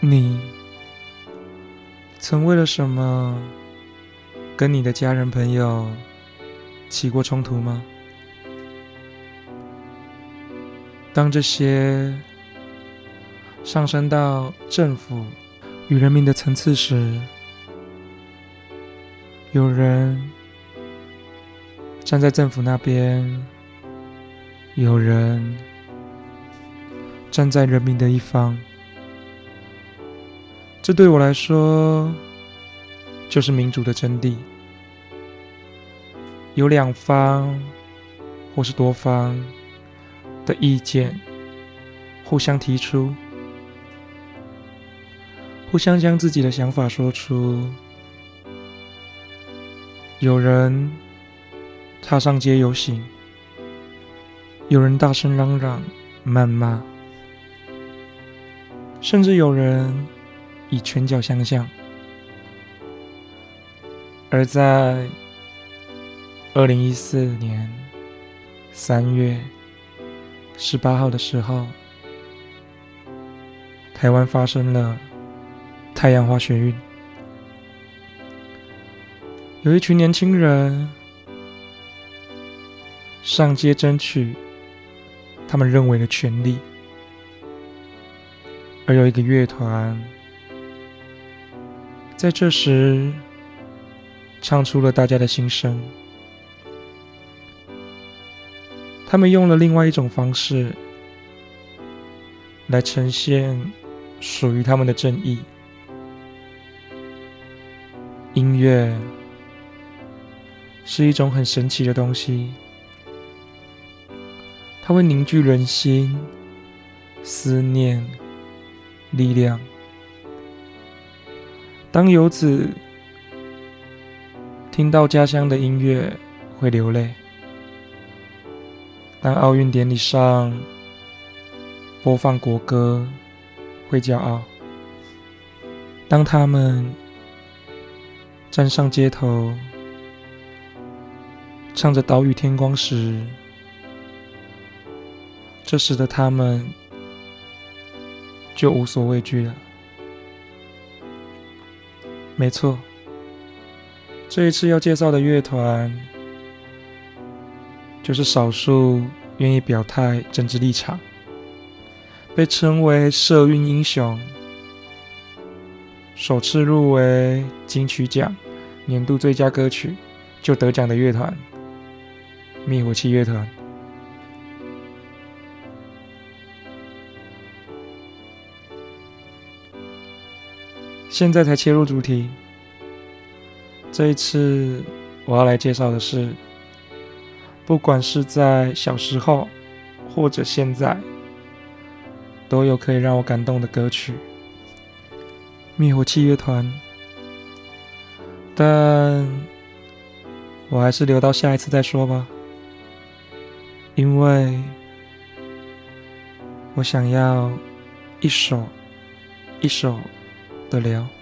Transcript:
你曾为了什么跟你的家人朋友起过冲突吗？当这些上升到政府与人民的层次时，有人站在政府那边，有人站在人民的一方。这对我来说，就是民主的真谛。有两方或是多方的意见互相提出，互相将自己的想法说出。有人踏上街游行，有人大声嚷嚷、谩骂，甚至有人。以拳脚相向，而在二零一四年三月十八号的时候，台湾发生了太阳花学运，有一群年轻人上街争取他们认为的权利，而有一个乐团。在这时，唱出了大家的心声。他们用了另外一种方式来呈现属于他们的正义。音乐是一种很神奇的东西，它会凝聚人心、思念、力量。当游子听到家乡的音乐，会流泪；当奥运典礼上播放国歌，会骄傲；当他们站上街头，唱着《岛屿天光》时，这时的他们就无所畏惧了。没错，这一次要介绍的乐团，就是少数愿意表态政治立场，被称为“社运英雄”，首次入围金曲奖年度最佳歌曲就得奖的乐团——灭火器乐团。现在才切入主题。这一次我要来介绍的是，不管是在小时候或者现在，都有可以让我感动的歌曲——灭火器乐团。但我还是留到下一次再说吧，因为我想要一首一首。的聊。